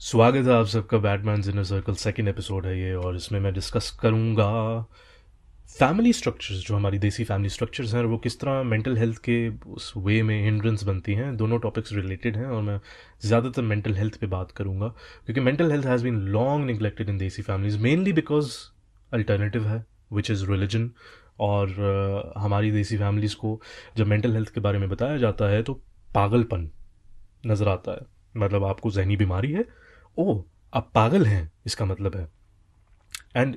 स्वागत है आप सबका Batman inner circle second episode है ये और इसमें मैं डिस्कस करूँगा फैमिली स्ट्रक्चर्स जो हमारी देसी फैमिली स्ट्रक्चर्स हैं वो किस तरह मेंटल हेल्थ के उस वे में हिंड्रेंस बनती हैं दोनों टॉपिक्स रिलेटेड हैं और मैं ज़्यादातर मेंटल हेल्थ पे बात करूँगा क्योंकि mental health has been long neglected in desi families mainly because alternative है विच इज़ रिलीजन और uh, हमारी देसी फैमिलीज़ को जब मेंटल हेल्थ के बारे में बताया जाता है तो पागलपन नज़र आता है। मतलब आपको जहनी बीमारी है ओ आप पागल हैं, इसका मतलब है। And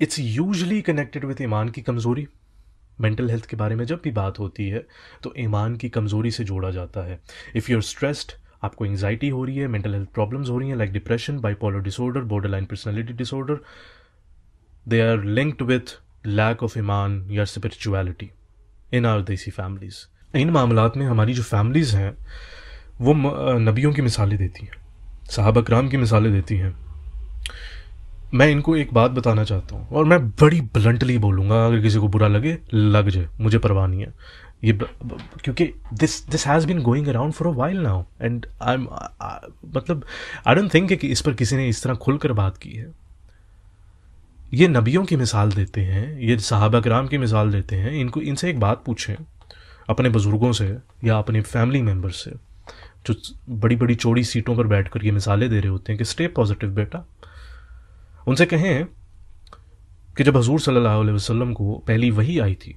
it's usually connected with ईमान की कमज़ोरी। मेंटल हेल्थ के बारे में जब भी बात होती है तो ईमान की कमज़ोरी से जोड़ा जाता है। इफ़ यू आर स्ट्रेस्ड आपको एंगजाइटी हो रही है मेंटल हेल्थ प्रॉब्लम्स हो रही हैं like depression bipolar disorder borderline personality disorder they are linked with lack of ईमान या spirituality in our desi families in मामला में हमारी जो फैमिलीज़ हैं, वो नबियों की मिसालें देती हैं। साहब कराम की मिसालें देती हैं। मैं इनको एक बात बताना चाहता हूँ, और मैं बड़ी ब्लंटली बोलूँगा, अगर किसी को बुरा लगे, लग जाए, मुझे परवाह नहीं है। ये क्योंकि this this has been going around for a while now and I am मतलब आई डोंट थिंक कि इस पर किसी ने इस तरह खुलकर बात की है। ये नबियों की मिसाल देते हैं, ये साहब कराम की मिसाल देते हैं, इनको, इनसे एक बात पूछें, अपने बुज़ुर्गों से या अपने फैमिली मेंबर से। जो बड़ी बड़ी चौड़ी सीटों पर बैठ कर ये मिसालें दे रहे होते हैं कि स्टे पॉजिटिव बेटा। उनसे कहें कि जब हजूर सल्लल्लाहु अलैहि वसल्लम को पहली वही आई थी,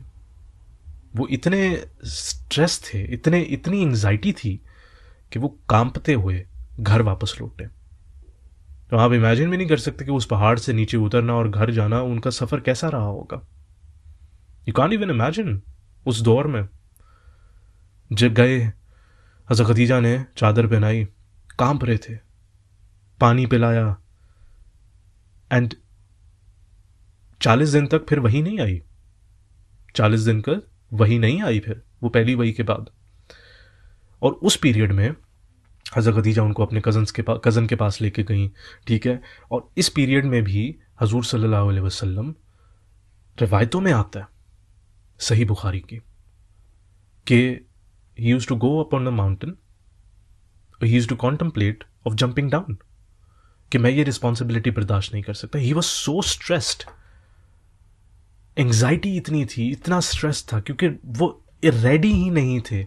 वो इतने स्ट्रेस थे, इतने, इतनी एंजाइटी थी कि वो कांपते हुए घर वापस लौटे। तो आप इमेजिन भी नहीं कर सकते कि उस पहाड़ से नीचे उतरना और घर जाना उनका सफ़र कैसा रहा होगा। यू कान इवन इमेजिन उस दौर में जब गए हज़रत खदीजा ने चादर पहनाई, काँप रहे थे। पानी पिलाया। एंड चालीस दिन तक फिर वही नहीं आई? चालीस दिन का वही नहीं आई फिर? वो पहली वही के बाद। और उस पीरियड में हज़रत खदीजा उनको अपने कज़न्स के पास कज़न के पास लेके गई, ठीक है? और इस पीरियड में भी हजूर सल्लल्लाहु अलैहि वसल्लम रिवायतों में आता है, सही बुखारी की, कि he used to go up on the mountain. He used to contemplate of jumping down. कि मैं ये रिस्पॉन्सिबिलिटी बर्दाश्त नहीं कर सकता। He was so stressed anxiety इतनी थी, इतना स्ट्रेस था, क्योंकि वो रेडी ही नहीं थे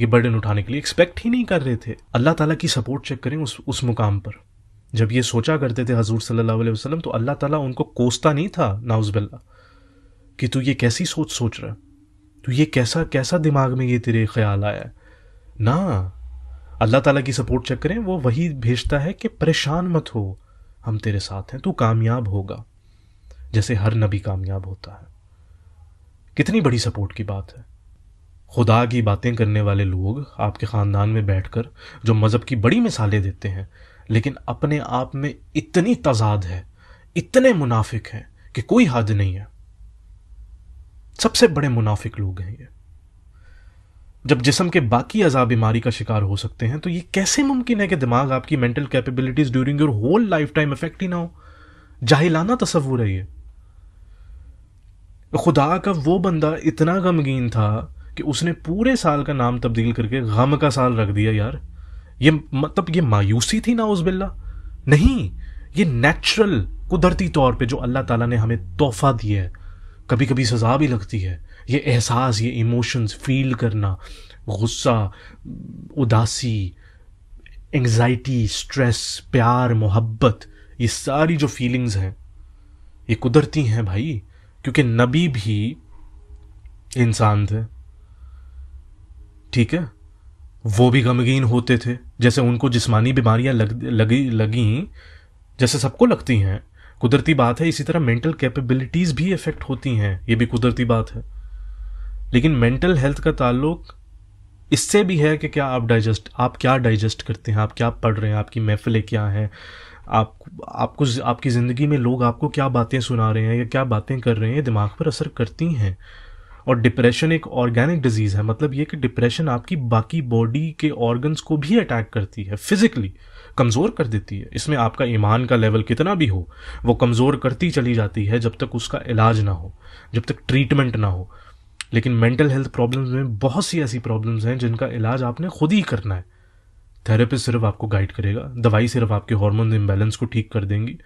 ये बर्डन उठाने के लिए। एक्सपेक्ट ही नहीं कर रहे थे। अल्लाह ताला की सपोर्ट चेक करें उस उस मुकाम पर। जब ये सोचा करते थे हजूर सल्लल्लाहु अलैहि वसल्लम तो अल्लाह ताला उनको कोसता नहीं था नाउजबिल्ला कि तू ये कैसी सोच सोच रहा तो ये कैसा कैसा दिमाग में ये तेरे ख्याल आया? ना। अल्लाह ताला की सपोर्ट चेक करें वो वही भेजता है कि परेशान मत हो। हम तेरे साथ हैं, तू कामयाब होगा। जैसे हर नबी कामयाब होता है। कितनी बड़ी सपोर्ट की बात है। खुदा की बातें करने वाले लोग आपके ख़ानदान में बैठकर जो मज़हब की बड़ी मिसालें देते हैं, लेकिन अपने आप में इतनी तजाद है, इतने मुनाफिक हैं कि कोई हद नहीं है। सबसे बड़े मुनाफिक लोग हैं ये। जब जिसम के बाकी अजा बीमारी का शिकार हो सकते हैं तो ये कैसे मुमकिन है कि दिमाग आपकी mental capabilities during your whole lifetime effect ही ना हो? जाहिलाना तस्वुर है ये। खुदा का वो बंदा इतना गमगीन था कि उसने पूरे साल का नाम तब्दील करके गम का साल रख दिया यार। ये मतलब ये मायूसी थी ना उस बिल्ला नहीं, ये नेचुरल कुदरती तौर पे जो अल्लाह ताला ने हमें तोहफा दिया है। कभी कभी सज़ा भी लगती है। ये एहसास ये इमोशंस फील करना गुस्सा उदासी एंजाइटी स्ट्रेस प्यार मोहब्बत ये सारी जो फीलिंग्स हैं ये कुदरती हैं भाई क्योंकि नबी भी इंसान थे। ठीक है? वो भी गमगीन होते थे। जैसे उनको जिस्मानी बीमारियाँ लग, लगी लगी जैसे सबको लगती हैं कुदरती बात है, इसी तरह मेंटल कैपेबिलिटीज़ भी इफ़ेक्ट होती हैं, ये भी कुदरती बात है। लेकिन मेंटल हेल्थ का ताल्लुक इससे भी है कि क्या आप डाइजेस्ट आप क्या डाइजेस्ट करते हैं, आप क्या पढ़ रहे हैं, आपकी महफिलें क्या हैं, आप, आपको, आपकी ज़िंदगी में लोग आपको क्या बातें सुना रहे हैं या क्या बातें कर रहे हैं दिमाग पर असर करती हैं। और डिप्रेशन एक ऑर्गेनिक डिज़ीज़ है मतलब ये कि डिप्रेशन आपकी बाकी बॉडी के ऑर्गन्स को भी अटैक करती है फिजिकली कमज़ोर कर देती है। इसमें आपका ईमान का लेवल कितना भी हो, वो कमज़ोर करती चली जाती है जब तक उसका इलाज ना हो, जब तक ट्रीटमेंट ना हो। लेकिन मेंटल हेल्थ प्रॉब्लम्स में बहुत सी ऐसी प्रॉब्लम्स हैं जिनका इलाज आपने खुद ही करना है। थेरेपिस्ट सिर्फ़ आपको गाइड करेगा, दवाई सिर्फ़ आपके हार्मोन इम्बेलेंस को ठीक कर देंगी।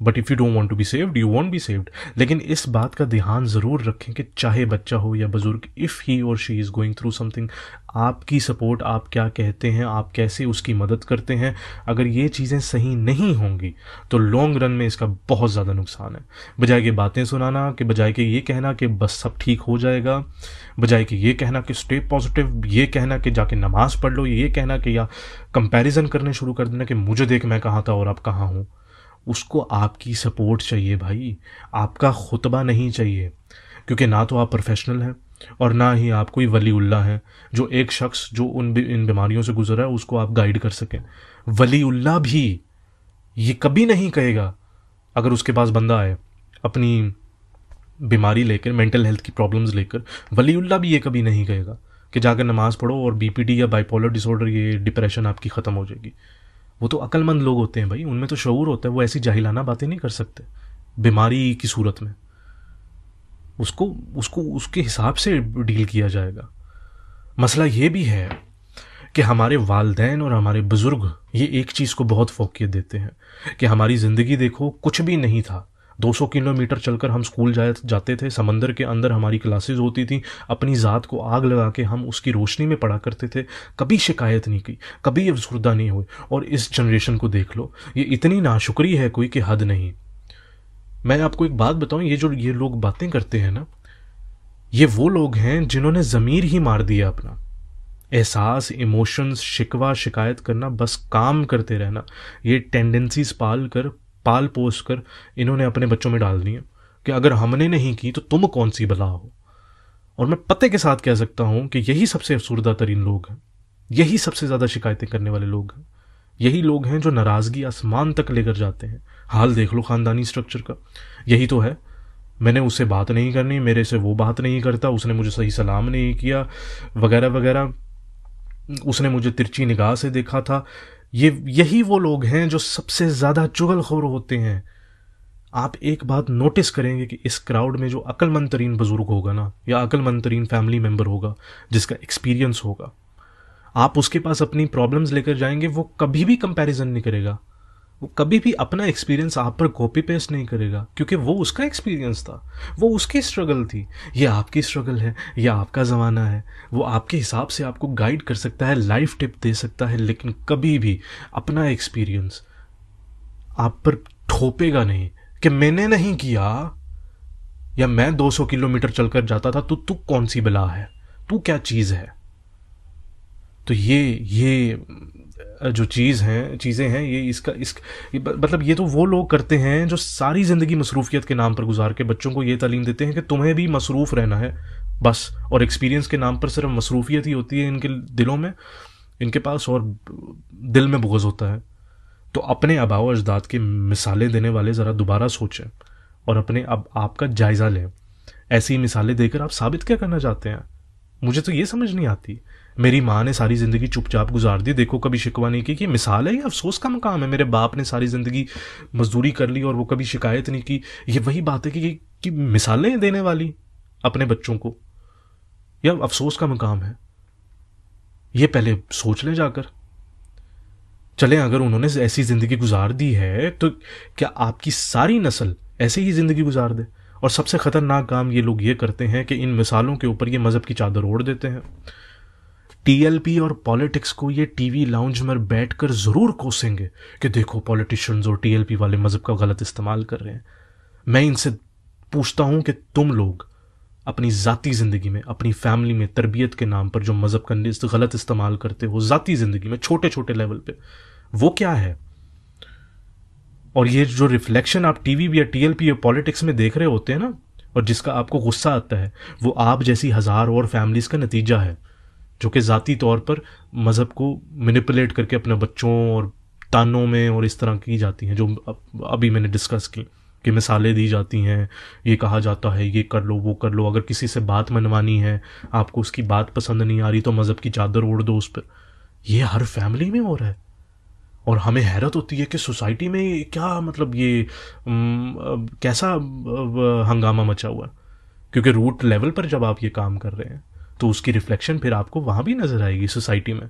But if you don't want to be saved you won't be saved लेकिन इस बात का ध्यान ज़रूर रखें कि चाहे बच्चा हो या बुज़ुर्ग इफ़ ही और she is going through something आपकी सपोर्ट आप क्या कहते हैं, आप कैसे उसकी मदद करते हैं, अगर ये चीज़ें सही नहीं होंगी तो लॉन्ग रन में इसका बहुत ज़्यादा नुकसान है। बजाय कि बातें सुनाना, कि बजाय कि ये कहना कि बस सब ठीक हो जाएगा, बजाय कि ये कहना कि स्टे पॉजिटिव ये कहना कि जाके नमाज़ पढ़ लो, ये कहना कि या कंपैरिजन करने शुरू कर देना कि मुझे देख मैं कहाँ था और अब कहाँ हूँ। उसको आपकी सपोर्ट चाहिए भाई। आपका खुतबा नहीं चाहिए, क्योंकि ना तो आप प्रोफेशनल हैं और ना ही आप कोई वली उल्ला हैं, जो एक शख्स जो उन इन बीमारियों से गुजरा है, उसको आप गाइड कर सकें। वली उल्ला भी ये कभी नहीं कहेगा, अगर उसके पास बंदा आए अपनी बीमारी लेकर मेंटल हेल्थ की प्रॉब्लम्स लेकर वलीउल्ला भी ये कभी नहीं कहेगा कि जाकर नमाज़ पढ़ो और बीपीडी या बाइपोलर डिसऑर्डर ये डिप्रेशन आपकी ख़त्म हो जाएगी। वो तो अक्लमंद लोग होते हैं भाई, उनमें तो शूर होता है, वो ऐसी जाहिलाना बातें नहीं कर सकते, बीमारी की सूरत में। उसको उसको, उसके हिसाब से डील किया जाएगा। मसला ये भी है कि हमारे वालदेन और हमारे बुज़ुर्ग ये एक चीज़ को बहुत फोकियत देते हैं, कि हमारी ज़िंदगी देखो कुछ भी नहीं था 200 किलोमीटर चलकर हम स्कूल जा जाते थे, समंदर के अंदर हमारी क्लासेस होती थी, अपनी ज़ात को आग लगा के हम उसकी रोशनी में पढ़ा करते थे, कभी शिकायत नहीं की, कभी अफसरदा नहीं हुई, और इस जनरेशन को देख लो, ये इतनी नाशुक्री है कोई कि हद नहीं। मैं आपको एक बात बताऊँ, ये जो, ये लोग बातें करते हैं ना, ये वो लोग हैं जिन्होंने ज़मीर ही मार दिया अपना। एहसास इमोशंस शिकवा, शिकायत करना, बस काम करते रहना, ये टेंडेंसीज पाल कर पाल पोस कर इन्होंने अपने बच्चों में डाल दिए कि अगर हमने नहीं की तो तुम कौन सी बला हो? और मैं पते के साथ कह सकता हूँ कि यही सबसे अफसरदा तरीन लोग हैं। यही सबसे ज़्यादा शिकायतें करने वाले लोग हैं। यही लोग हैं जो नाराज़गी आसमान तक लेकर जाते हैं। हाल देख लो ख़ानदानी स्ट्रक्चर का। यही तो है। मैंने उससे बात नहीं करनी, मेरे से वो बात नहीं करता, उसने मुझे सही सलाम नहीं किया, वगैरह वगैरह। उसने मुझे तिरछी निगाह से देखा था। ये, यही वो लोग हैं जो सबसे ज़्यादा चुगलखोर होते हैं। आप एक बात नोटिस करेंगे कि इस क्राउड में जो अक्लमंद तरीन बुज़ुर्ग होगा ना, या अक्लमंद तरीन फैमिली मेंबर होगा, जिसका एक्सपीरियंस होगा, आप उसके पास अपनी प्रॉब्लम्स लेकर जाएँगे, वो कभी भी कंपैरिजन नहीं करेगा। वो कभी भी अपना एक्सपीरियंस आप पर कॉपी पेस्ट नहीं करेगा, क्योंकि वो उसका एक्सपीरियंस था। वो उसकी स्ट्रगल थी। ये आपकी स्ट्रगल है, ये आपका ज़माना है। वो आपके हिसाब से आपको गाइड कर सकता है लाइफ टिप दे सकता है, लेकिन कभी भी अपना एक्सपीरियंस आप पर ठोपेगा नहीं कि मैंने नहीं किया, या मैं 200 किलोमीटर चलकर जाता था तो तू कौन सी बला है? तू क्या चीज़ है? तो ये ये जो चीज़ हैं, चीज़ें हैं, ये इसका, इस मतलब ये तो वो लोग करते हैं जो सारी ज़िंदगी मसरूफियत के नाम पर गुजार के बच्चों को ये तालीम देते हैं कि तुम्हें भी मसरूफ़ रहना है, बस। और एक्सपीरियंस के नाम पर सिर्फ़ मसरूफियत ही होती है इनके दिलों में, इनके पास और दिल में बुगज होता है। तो अपने आबाव अजदाद की मिसालें देने वाले ज़रा दोबारा सोचें और अपने अब, आपका जायज़ा लें। ऐसी मिसालें देकर आप साबित क्या करना चाहते हैं? मुझे तो ये समझ नहीं आती। मेरी माँ ने सारी ज़िंदगी चुपचाप गुजार दी। देखो कभी शिकवा नहीं की कि मिसाल है ये अफसोस का मकाम है? मेरे बाप ने सारी ज़िंदगी मजदूरी कर ली और वो कभी शिकायत नहीं की। ये वही बात है कि, कि मिसालें देने वाली अपने बच्चों को? यह अफसोस का मकाम है? ये पहले सोच लें जाकर। चले अगर उन्होंने ऐसी ज़िंदगी गुजार दी है तो क्या आपकी सारी नस्ल ऐसे ही ज़िंदगी गुजार दे? और सबसे ख़तरनाक काम ये लोग ये करते हैं कि इन मिसालों के ऊपर ये मज़हब की चादर ओढ़ देते हैं। टीएलपी और पॉलिटिक्स को ये टीवी लाउंज में बैठकर ज़रूर कोसेंगे कि देखो पॉलिटिशियंस और टीएलपी वाले मज़हब का गलत इस्तेमाल कर रहे हैं। मैं इनसे पूछता हूँ कि तुम लोग अपनी ज़ाती ज़िंदगी में, अपनी फैमिली में, तरबियत के नाम पर जो मज़हब का गलत इस्तेमाल करते हो, ज़ाती ज़िंदगी में छोटे छोटे लेवल पे, वो क्या है? और ये जो रिफ्लेक्शन आप टीवी या टीएलपी या पॉलिटिक्स में देख रहे होते हैं ना, और जिसका आपको गुस्सा आता है, वो आप जैसी हज़ार और फैमिलीज़ का नतीजा है। जो कि ज़ाती तौर पर मज़हब को मैनिपुलेट करके अपने बच्चों और तानों में और इस तरह की जाती हैं, जो अभी मैंने डिस्कस की कि मिसालें दी जाती हैं, ये कहा जाता है, ये कर लो, वो कर लो, अगर किसी से बात मनवानी है, आपको उसकी बात पसंद नहीं आ रही तो मज़हब की चादर ओढ़ दो उस पर। ये हर फैमिली में हो रहा है। और हमें हैरत होती है कि सोसाइटी में क्या मतलब ये कैसा हंगामा मचा हुआ है? क्योंकि रूट लेवल पर जब आप ये काम कर रहे हैं तो उसकी रिफ्लेक्शन फिर आपको वहाँ भी नज़र आएगी सोसाइटी में।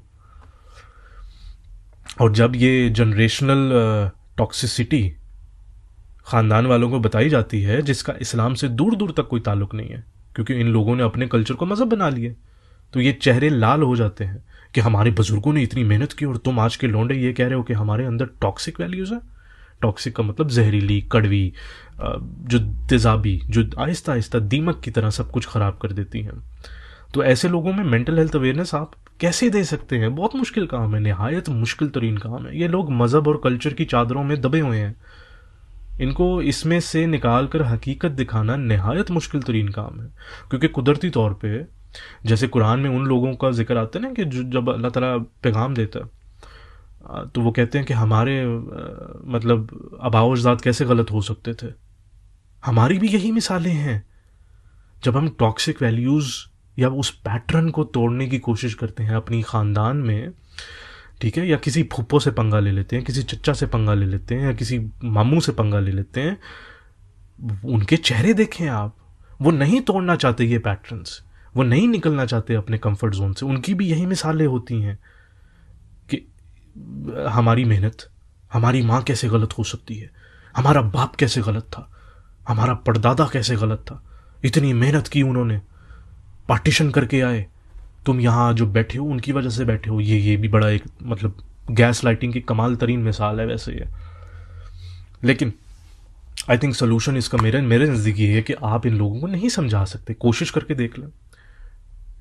और जब ये जनरेशनल टॉक्सिसिटी ख़ानदान वालों को बताई जाती है, जिसका इस्लाम से दूर दूर तक कोई ताल्लुक नहीं है, क्योंकि इन लोगों ने अपने कल्चर को मज़हब बना लिया तो ये चेहरे लाल हो जाते हैं कि हमारे बुज़ुर्गों ने इतनी मेहनत की और तुम आज के लौंडे ये कह रहे हो कि हमारे अंदर टॉक्सिक वैल्यूज़ है। टॉक्सिक का मतलब जहरीली, कड़वी जो तेजाबी, जो आहिस्ता आहिस्ता दीमक की तरह सब कुछ ख़राब कर देती हैं। तो ऐसे लोगों में मेंटल हेल्थ अवेयरनेस आप कैसे दे सकते हैं? बहुत मुश्किल काम है, नहायत मुश्किल तरीन काम है। ये लोग मज़हब और कल्चर की चादरों में दबे हुए हैं। इनको इसमें से निकाल कर हकीकत दिखाना नहायत मुश्किल तरीन काम है। क्योंकि कुदरती तौर पे, जैसे कुरान में उन लोगों का ज़िक्र आता है ना कि जब अल्लाह ताला पैगाम देता है तो वो कहते हैं कि हमारे मतलब अबावजात कैसे गलत हो सकते थे? हमारी भी यही मिसालें हैं। जब हम टॉक्सिक वैल्यूज़ या उस पैटर्न को तोड़ने की कोशिश करते हैं अपनी ख़ानदान में, ठीक है, या किसी फूफो से पंगा ले लेते हैं, किसी चच्चा से पंगा ले लेते हैं, या किसी मामू से पंगा ले लेते हैं, उनके चेहरे देखें आप। वो नहीं तोड़ना चाहते ये पैटर्न्स वो नहीं निकलना चाहते अपने कंफर्ट जोन से। उनकी भी यही मिसालें होती हैं कि हमारी मेहनत, हमारी माँ कैसे गलत हो सकती है, हमारा बाप कैसे गलत था, हमारा परदादा कैसे गलत था, इतनी मेहनत की उन्होंने। पार्टीशन करके आए। तुम यहाँ जो बैठे हो, उनकी वजह से बैठे हो। ये ये भी बड़ा एक मतलब गैस लाइटिंग की कमाल तरीन मिसाल है वैसे ये। लेकिन आई थिंक सोल्यूशन इसका मेरे मेरे नज़दीक ये है कि आप इन लोगों को नहीं समझा सकते। कोशिश करके देख लें।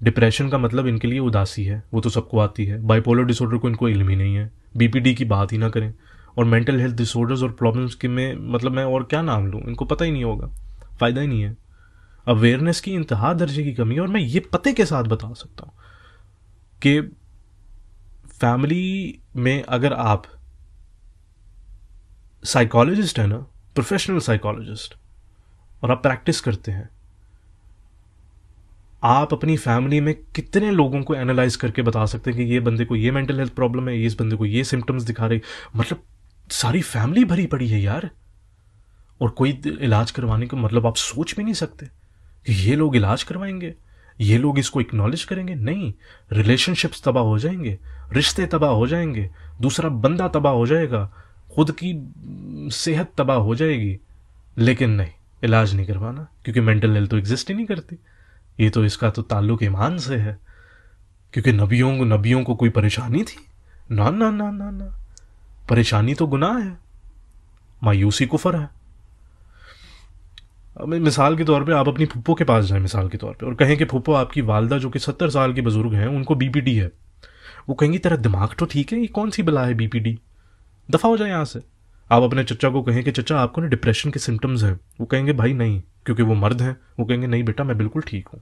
डिप्रेशन का मतलब इनके लिए उदासी है। वो तो सबको आती है। बाइपोलर डिसऑर्डर को इनको इल्म ही नहीं है। बीपीडी की बात ही ना करें। और मेंटल हेल्थ डिसऑर्डर्स और प्रॉब्लम्स के में मतलब मैं और क्या नाम लूँ? इनको पता ही नहीं होगा। फ़ायदा ही नहीं है। अवेयरनेस की इंतहा दर्जे की कमी है और मैं ये पते के साथ बता सकता हूँ कि फैमिली में अगर आप साइकोलॉजिस्ट है ना प्रोफेशनल साइकोलॉजिस्ट और आप प्रैक्टिस करते हैं, आप अपनी फैमिली में कितने लोगों को एनालाइज करके बता सकते हैं कि ये बंदे को ये मेंटल हेल्थ प्रॉब्लम है, इस बंदे को ये सिम्टम्स दिखा रही मतलब सारी फैमिली भरी पड़ी है यार। और कोई इलाज करवाने का मतलब आप सोच भी नहीं सकते। कि ये लोग इलाज करवाएँगे? ये लोग इसको इक्नॉलेज करेंगे? नहीं। रिलेशनशिप्स तबाह हो जाएँगे। रिश्ते तबाह हो जाएँगे। दूसरा बंदा तबाह हो जाएगा। खुद की सेहत तबाह हो जाएगी। लेकिन नहीं, इलाज नहीं करवाना, क्योंकि मेंटल हेल्थ तो एग्जिस्ट ही नहीं करती। ये तो इसका तो ताल्लुक ईमान से है। क्योंकि नबियों को नबियों को कोई परेशानी थी? ना ना ना ना ना। परेशानी तो गुनाह है। मायूसी कुफर है। मिसाल के तौर पे आप अपनी फुप्पो के पास जाएँ, मिसाल के तौर पे। और कहें कि फुप्पो, आपकी वालदा जो कि सत्तर साल के बुज़ुर्ग हैं, उनको बीपीडी है। वो कहेंगी, तेरा दिमाग तो ठीक है, ये कौन सी बला है बीपीडी दफ़ा हो जाए यहाँ से। आप अपने चचा को कहें कि चचा आपको ना डिप्रेशन के सिम्टम्स हैं। वो कहेंगे, भाई, नहीं, क्योंकि वो मर्द हैं। वो कहेंगे, नहीं बेटा, मैं बिल्कुल ठीक हूँ।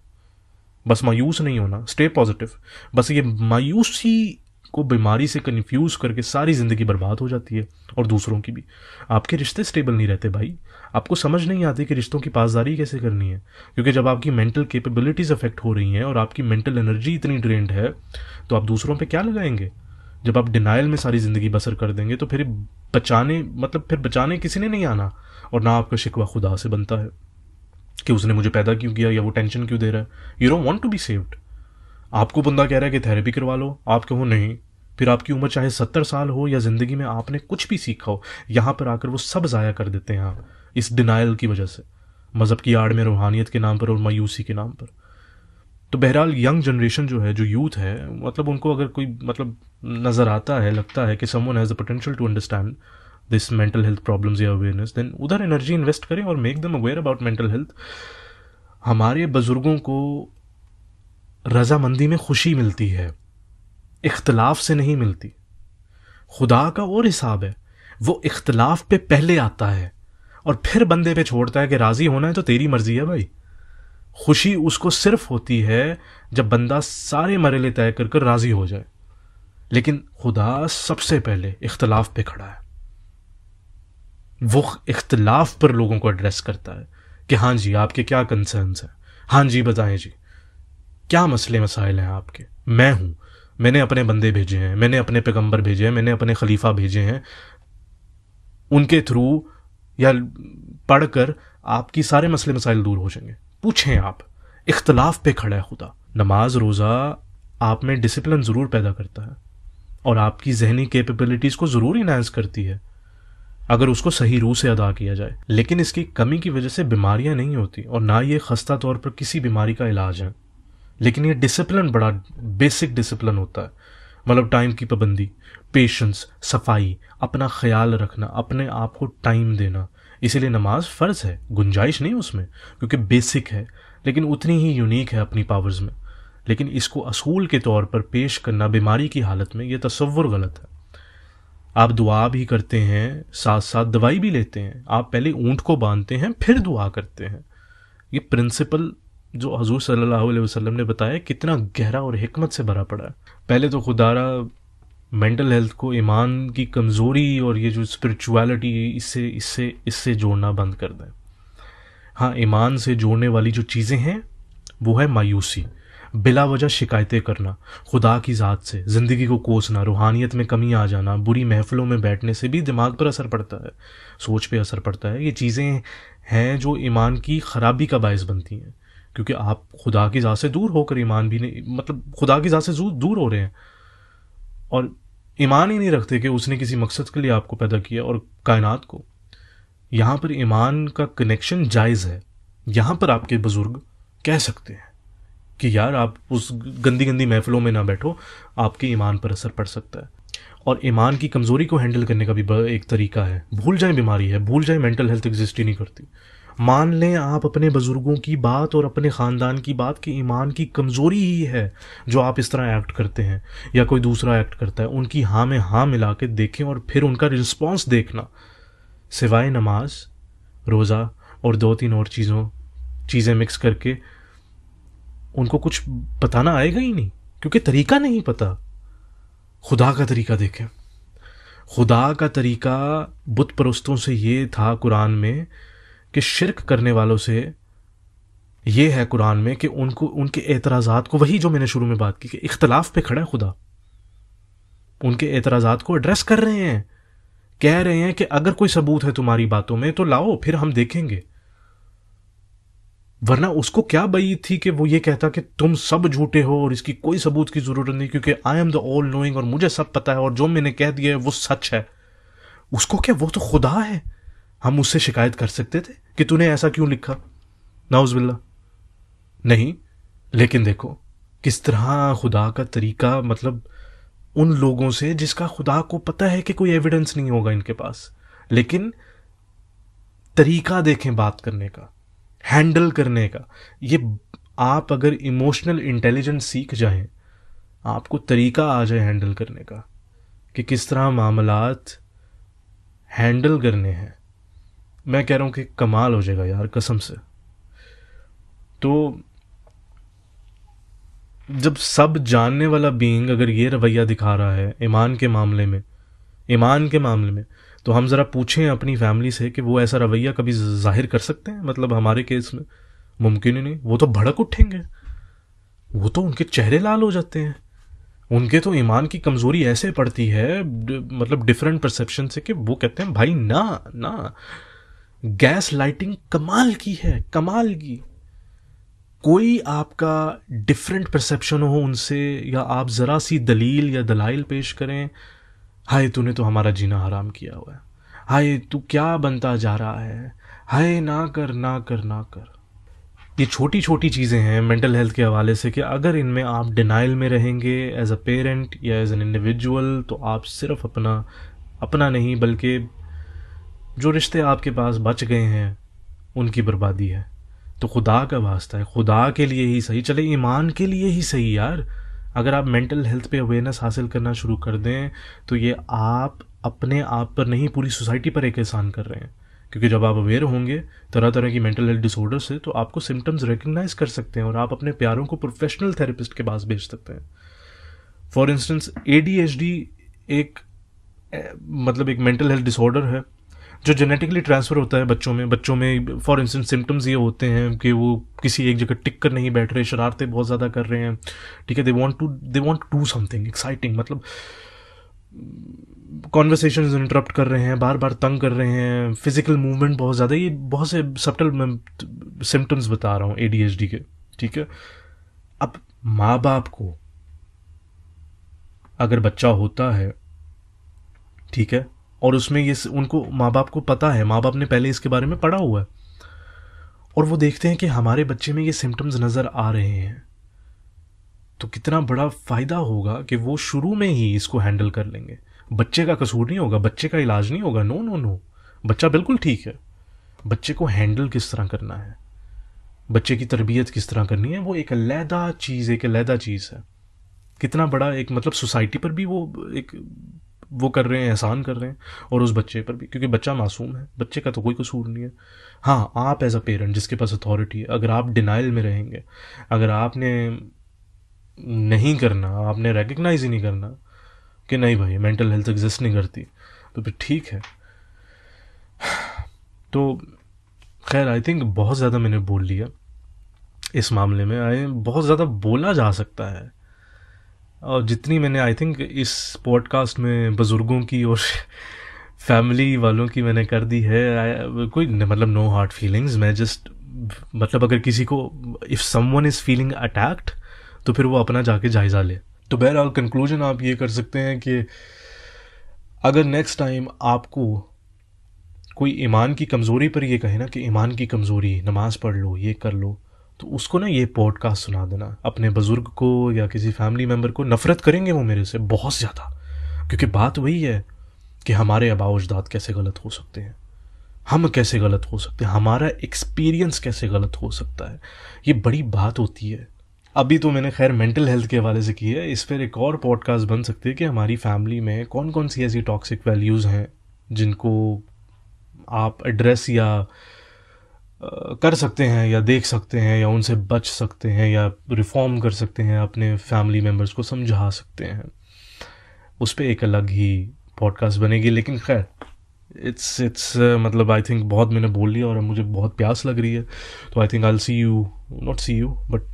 बस मायूस नहीं होना स्टे पॉजिटिव बस ये मायूसी को बीमारी से कन्फ्यूज़ करके सारी ज़िंदगी बर्बाद हो जाती है, और दूसरों की भी। आपके रिश्ते स्टेबल नहीं रहते, भाई। आपको समझ नहीं आती कि रिश्तों की पासदारी कैसे करनी है। क्योंकि जब आपकी मेंटल कैपेबिलिटीज़ अफेक्ट हो रही हैं और आपकी मेंटल एनर्जी इतनी ड्रेंड है तो आप दूसरों पर क्या लगाएँगे? जब आप डिनाइल में सारी ज़िंदगी बसर कर देंगे तो फिर बचाने मतलब फिर बचाने किसी ने नहीं आना और ना आपका शिकवा खुदा से बनता है कि उसने मुझे पैदा क्यों किया या वो टेंशन क्यों दे रहा है। You don't want to be saved आपको बंदा कह रहा है कि थेरेपी करवा लो, आप कहो नहीं। फिर आपकी उम्र चाहे सत्तर साल हो या ज़िंदगी में आपने कुछ भी सीखा हो, यहाँ पर आकर वो सब ज़ाया कर देते हैं आप। इस डिनाइल की वजह से। मज़हब की आड़ में रूहानियत के नाम पर और मायूसी के नाम पर। तो बहरहाल यंग जनरेशन जो है, जो यूथ है मतलब उनको अगर कोई मतलब नज़र आता है, लगता है कि someone has the potential to understand this mental health problems या अवेयरनेस देन उधर एनर्जी इन्वेस्ट करें और make them aware about mental health हमारे बुज़ुर्गों को रजामंदी में खुशी मिलती है, इख्तलाफ से नहीं मिलती। खुदा का और हिसाब है, वो इख्तलाफ पे पहले आता है। और फिर बंदे पे छोड़ता है कि राज़ी होना है तो तेरी मर्ज़ी है भाई। खुशी उसको सिर्फ़ होती है जब बंदा सारे मरले तय कर कर राज़ी हो जाए। लेकिन खुदा सबसे पहले इख्तलाफ पे खड़ा है। वो इख्तलाफ पर लोगों को एड्रेस करता है कि हाँ जी, आपके क्या कंसर्न्स हैं? हाँ जी, बताएँ जी, क्या मसले मसाइल हैं आपके? मैं हूँ। मैंने अपने बंदे भेजे हैं, मैंने अपने पैगंबर भेजे हैं, मैंने अपने खलीफा भेजे हैं। उनके थ्रू या पढ़कर आपकी सारे मसले मसाइल दूर हो जाएँगे। पूछें आप, इख्तलाफ पे खड़ा है खुदा। नमाज़, रोज़ा आप में डिसिप्लिन ज़रूर पैदा करता है और आपकी जहनी कैपेबिलिटीज़ को ज़रूर इन्हांस करती है, अगर उसको सही रूह से अदा किया जाए। लेकिन इसकी कमी की वजह से बीमारियाँ नहीं होती और ना ये खस्ता तौर पर किसी बीमारी का इलाज है। लेकिन ये डिसिप्लिन बड़ा बेसिक डिसिप्लिन होता है। मतलब टाइम की पाबंदी पेशेंस सफ़ाई, अपना ख्याल रखना, अपने आप को टाइम देना। इसीलिए नमाज़ फ़र्ज़ है, गुंजाइश नहीं उसमें, क्योंकि बेसिक है, लेकिन उतनी ही यूनिक है अपनी पावर्स में। लेकिन इसको असूल के तौर पर पेश करना बीमारी की हालत में यह तस्वुर गलत है। आप दुआ भी करते हैं साथ साथ दवाई भी लेते हैं, आप पहले ऊँट को बांधते हैं, फिर दुआ करते हैं। ये प्रिंसिपल जो हजूर सल्लल्लाहु अलैहि वसल्लम ने बताया, कितना गहरा और हमत से भरा पड़ा है। पहले तो खुदारा मेंटल हेल्थ को, ईमान की कमज़ोरी और ये जो स्पिरिचुअलिटी इससे इससे इससे जोड़ना बंद कर दें। हाँ ईमान से जोड़ने वाली जो चीज़ें हैं, वो है मायूसी। बिला वजह शिकायतें करना, खुदा की ज़ात से, ज़िंदगी को कोसना रूहानियत में कमी आ जाना, बुरी महफ़लों में बैठने से भी दिमाग पर असर पड़ता है, सोच पे असर पड़ता है। ये चीज़ें हैं जो ईमान की ख़राबी का बायस बनती हैं। क्योंकि आप खुदा की ज़ात से दूर होकर ईमान भी नहीं मतलब खुदा की ज़ात से दूर हो रहे हैं। और ईमान ही नहीं रखते कि उसने किसी मकसद के लिए आपको पैदा किया और कायनात को। यहाँ पर ईमान का कनेक्शन जायज़ है। यहाँ पर आपके बुज़ुर्ग कह सकते हैं कि यार आप उस गंदी गंदी महफिलों में ना बैठो, आपके ईमान पर असर पड़ सकता है। और ईमान की कमज़ोरी को हैंडल करने का भी एक तरीका है। भूल जाए बीमारी है, भूल जाए मेंटल हेल्थ एग्जिस्ट ही नहीं करती। मान लें आप अपने बुज़ुर्गों की बात और अपने ख़ानदान की बात कि ईमान की कमज़ोरी ही है जो आप इस तरह एक्ट करते हैं या कोई दूसरा एक्ट करता है, उनकी हाँ में हाँ मिला के देखें और फिर उनका रिस्पॉन्स देखना। सिवाय नमाज़, रोज़ा और दो तीन और चीज़ों, चीज़ें मिक्स करके, उनको कुछ बताना आएगा ही नहीं, क्योंकि तरीका नहीं पता। खुदा का तरीका देखें। खुदा का तरीका बुत परस्तों से ये था कुरान में कि शिरक करने वालों से ये है कुरान में कि उनको, उनके एतराज़ात को, वही जो मैंने शुरू में बात की कि इख्तलाफ पे खड़ा है खुदा। उनके एतराज़ात को एड्रेस कर रहे हैं। कह रहे हैं कि अगर कोई सबूत है तुम्हारी बातों में तो लाओ, फिर हम देखेंगे। वरना उसको क्या बई थी कि वो ये कहता कि तुम सब झूठे हो और इसकी कोई सबूत की ज़रूरत नहीं, क्योंकि I am the all knowing और मुझे सब पता है और जो मैंने कह दिया है वो सच है। उसको क्या, वो तो खुदा है? हम उससे शिकायत कर सकते थे कि तूने ऐसा क्यों लिखा? नाउजबिल्ला। नहीं, लेकिन देखो, किस तरह खुदा का तरीका मतलब उन लोगों से जिसका खुदा को पता है कि कोई एविडेंस नहीं होगा इनके पास। लेकिन तरीका देखें बात करने का हैंडल करने का। ये आप अगर इमोशनल इंटेलिजेंस सीख जाएँ, आपको तरीका आ जाए हैंडल करने का कि किस तरह मामलात हैंडल करने हैं। मैं कह रहा हूँ कि कमाल हो जाएगा यार, कसम से। तो जब सब जानने वाला बीइंग अगर ये रवैया दिखा रहा है ईमान के मामले में, ईमान के मामले में तो हम ज़रा पूछें अपनी फैमिली से कि वो ऐसा रवैया कभी ज़ाहिर कर सकते हैं? मतलब हमारे केस में मुमकिन ही नहीं। वो तो भड़क उठेंगे। वो तो उनके चेहरे लाल हो जाते हैं। उनके तो ईमान की कमज़ोरी ऐसे पड़ती है मतलब डिफरेंट परसेप्शन से कि वो कहते हैं, भाई ना ना गैस लाइटिंग कमाल की है, कमाल की। कोई आपका डिफरेंट परसेप्शन हो उनसे, या आप ज़रा सी दलील या दलाइल पेश करें, हाय, तूने तो हमारा जीना हराम किया हुआ है। हाय, तू क्या बनता जा रहा है? हाय, ना कर ना कर ना कर। ये छोटी छोटी चीज़ें हैं मेंटल हेल्थ के हवाले से कि अगर इनमें आप डिनाइल में रहेंगे एज अ पेरेंट या एज एन इंडिविजुअल तो आप सिर्फ़ अपना अपना नहीं, बल्कि जो रिश्ते आपके पास बच गए हैं, उनकी बर्बादी है। तो खुदा का वास्ता है। खुदा के लिए ही सही। चले, ईमान के लिए ही सही यार। अगर आप मेंटल हेल्थ पे अवेयरनेस हासिल करना शुरू कर दें तो ये आप अपने आप पर नहीं, पूरी सोसाइटी पर एक एहसान कर रहे हैं। क्योंकि जब आप अवेयर होंगे, तरह तरह की मेंटल हेल्थ डिसऑर्डर से तो आपको सिम्टम्स रिकग्नाइज कर सकते हैं और आप अपने प्यारों को प्रोफेशनल थेरेपिस्ट के पास भेज सकते हैं। फॉर इंस्टेंस एडीएचडी एक मतलब एक मेंटल हेल्थ डिसऑर्डर है। जो जेनेटिकली ट्रांसफ़र होता है बच्चों में बच्चों में फॉर इंस्टेंस सिम्टम्स ये होते हैं कि वो किसी एक जगह टिक कर नहीं बैठ रहे, शरारतें बहुत ज़्यादा कर रहे हैं, ठीक है they want to they want to do something exciting मतलब कॉन्वर्सेशन इंटरप्ट कर रहे हैं बार बार तंग कर रहे हैं फ़िज़िकल मूवमेंट बहुत ज़्यादा, ये बहुत से सप्टल मैं सिम्टम्स बता रहा हूँ ए के, ठीक है? अब माँ बाप को अगर बच्चा होता है, ठीक है और उसमें ये उनको माँ बाप को पता है। माँ बाप ने पहले इसके बारे में पढ़ा हुआ है। और वो देखते हैं कि हमारे बच्चे में ये सिम्टम्स नज़र आ रहे हैं। तो कितना बड़ा फ़ायदा होगा कि वो शुरू में ही इसको हैंडल कर लेंगे। बच्चे का कसूर नहीं होगा, बच्चे का इलाज नहीं होगा। नो नो नो बच्चा बिल्कुल ठीक है। बच्चे को हैंडल किस तरह करना है? बच्चे की तरबियत किस तरह करनी है? वो एक अलहदा चीज़, एक अलहदा चीज़ है। कितना बड़ा एक मतलब सोसाइटी पर भी वो एक वो कर रहे हैं, एहसान कर रहे हैं, और उस बच्चे पर भी, क्योंकि बच्चा मासूम है, बच्चे का तो कोई कसूर नहीं है। हाँ आप एज अ पेरेंट जिसके पास अथॉरिटी है, अगर आप डिनाइल में रहेंगे, अगर आपने नहीं करना, आपने रिकग्नाइज ही नहीं करना कि नहीं भाई मेंटल हेल्थ एग्जिस्ट नहीं करती तो फिर ठीक है। तो खैर आई थिंक बहुत ज़्यादा मैंने बोल लिया। इस मामले में आई बहुत ज़्यादा बोला जा सकता है। और जितनी मैंने आई थिंक इस पॉडकास्ट में बुज़ुर्गों की और फैमिली वालों की मैंने कर दी है कोई मतलब नो हार्ड फीलिंग्स मैं जस्ट मतलब अगर किसी को if someone is feeling attacked तो फिर वो अपना जाके जायज़ा ले। तो बहरहाल कंक्लूजन आप ये कर सकते हैं कि अगर नेक्स्ट टाइम आपको कोई ईमान की कमज़ोरी पर ये कहे ना कि ईमान की कमज़ोरी, नमाज़ पढ़ लो, ये कर लो तो उसको ना ये पॉडकास्ट सुना देना। अपने बुज़ुर्ग को या किसी फैमिली मेंबर को नफ़रत करेंगे वो मेरे से बहुत ज़्यादा। क्योंकि बात वही है कि हमारे अजदाद कैसे गलत हो सकते हैं। हम कैसे गलत हो सकते हैं? हमारा एक्सपीरियंस कैसे गलत हो सकता है? ये बड़ी बात होती है। अभी तो मैंने खैर मेंटल हेल्थ के हवाले से की है। इस पर एक और पॉडकास्ट बन सकती है कि हमारी फैमिली में कौन कौन सी ऐसी टॉक्सिक वैल्यूज़ हैं जिनको आप एड्रेस या कर सकते हैं या देख सकते हैं या उनसे बच सकते हैं या रिफॉर्म कर सकते हैं, अपने फैमिली मेंबर्स को समझा सकते हैं। उस पर एक अलग ही पॉडकास्ट बनेगी, लेकिन खैर इट्स इट्स मतलब आई थिंक बहुत मैंने बोल लिया और मुझे बहुत प्यास लग रही है। तो I think I see you not see you but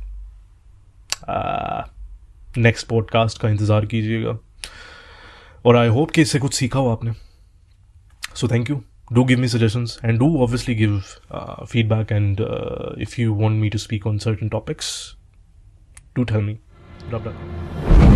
next podcast का इंतज़ार कीजिएगा। और आई होप कि इससे कुछ सीखा हो आपने। So thank you do give me suggestions and do obviously give uh, feedback and uh, if you want me to speak on certain topics do tell me. Rub